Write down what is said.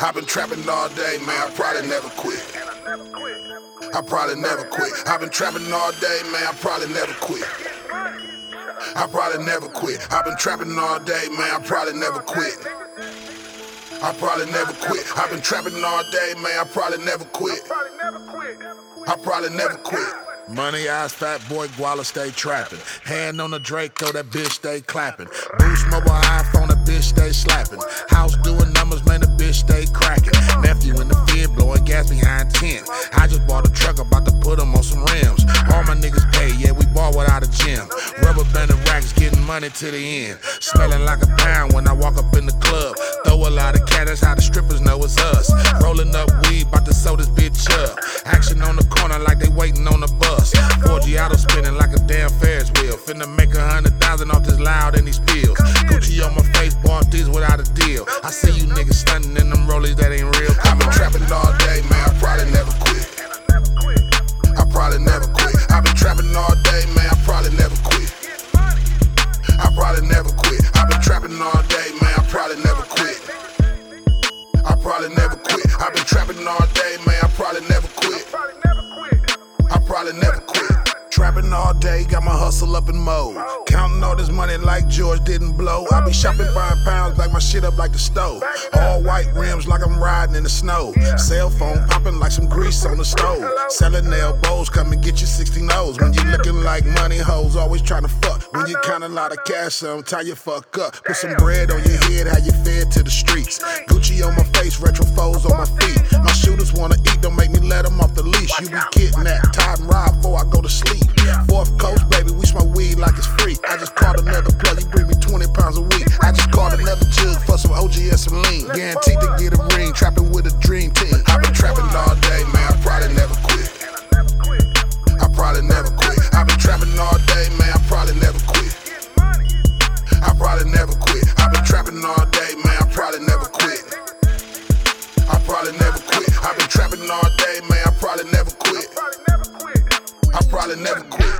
I've been trapping all day, man. I probably never quit. I probably never quit. I've been trapping all day, man. I probably never quit. I probably never quit. I've been trapping all day, man. I probably never quit. I probably never quit. I've been trapping all day, man. I probably never quit. I probably never quit. Money eyes, fat boy, Gwalla stay trapping. Hand on the Draco, that bitch stay clapping. Boost mobile iPhone, that bitch stay slapping. House doing numbers, man, the bitch stay cracking. Nephew in the field, blowing gas behind tent. I just bought a truck, about to put them on some rims. All my niggas pay, yeah, we bought without a gym. Rubber banded racks, getting money to the end. Smelling like a pound when I walk up in the club. Throw a lot of cat, that's how the strippers know it's us. Rolling up make a hundred thousand off this loud and these pills. Gucci on my face, bought these without a deal. I see you niggas stunting in them rollies that ain't real. I've been trapping all day, man. I probably never quit. I probably never quit. I've been trapping all day, man. I probably never quit. I probably never quit. I've been trapping all day, man. I probably never quit. I probably never quit. I've been trapping all day, man. I probably never quit. I probably never quit. Trapping all day, got my hustle up in mode. Counting all this money like George didn't blow. I be shopping, buying pounds, back my shit up like the stove. All white rims like I'm riding in the snow. Cell phone popping like some grease on the stove. Selling elbows, come and get you 16 O's. When you looking like money hoes, always trying to fuck. When you count a lot of cash, sometimes you fuck up. Put some bread on your head, how you fed to the streets. Gucci on my face, retro foes on my feet. My shooters wanna eat, don't make me let them off the leash. You be kidnapped, tied and robbed before I go to sleep. For some OG and some lean. Guaranteed to get a ring, trapping with a dream team. I've been trapping all day, man, I probably never quit. I probably never quit. I've been trapping all day, man, I probably never quit. I probably never quit. I've been trapping all day, man, I probably never quit. I probably never quit. I've been trapping all day, man, I probably never quit. I probably never quit.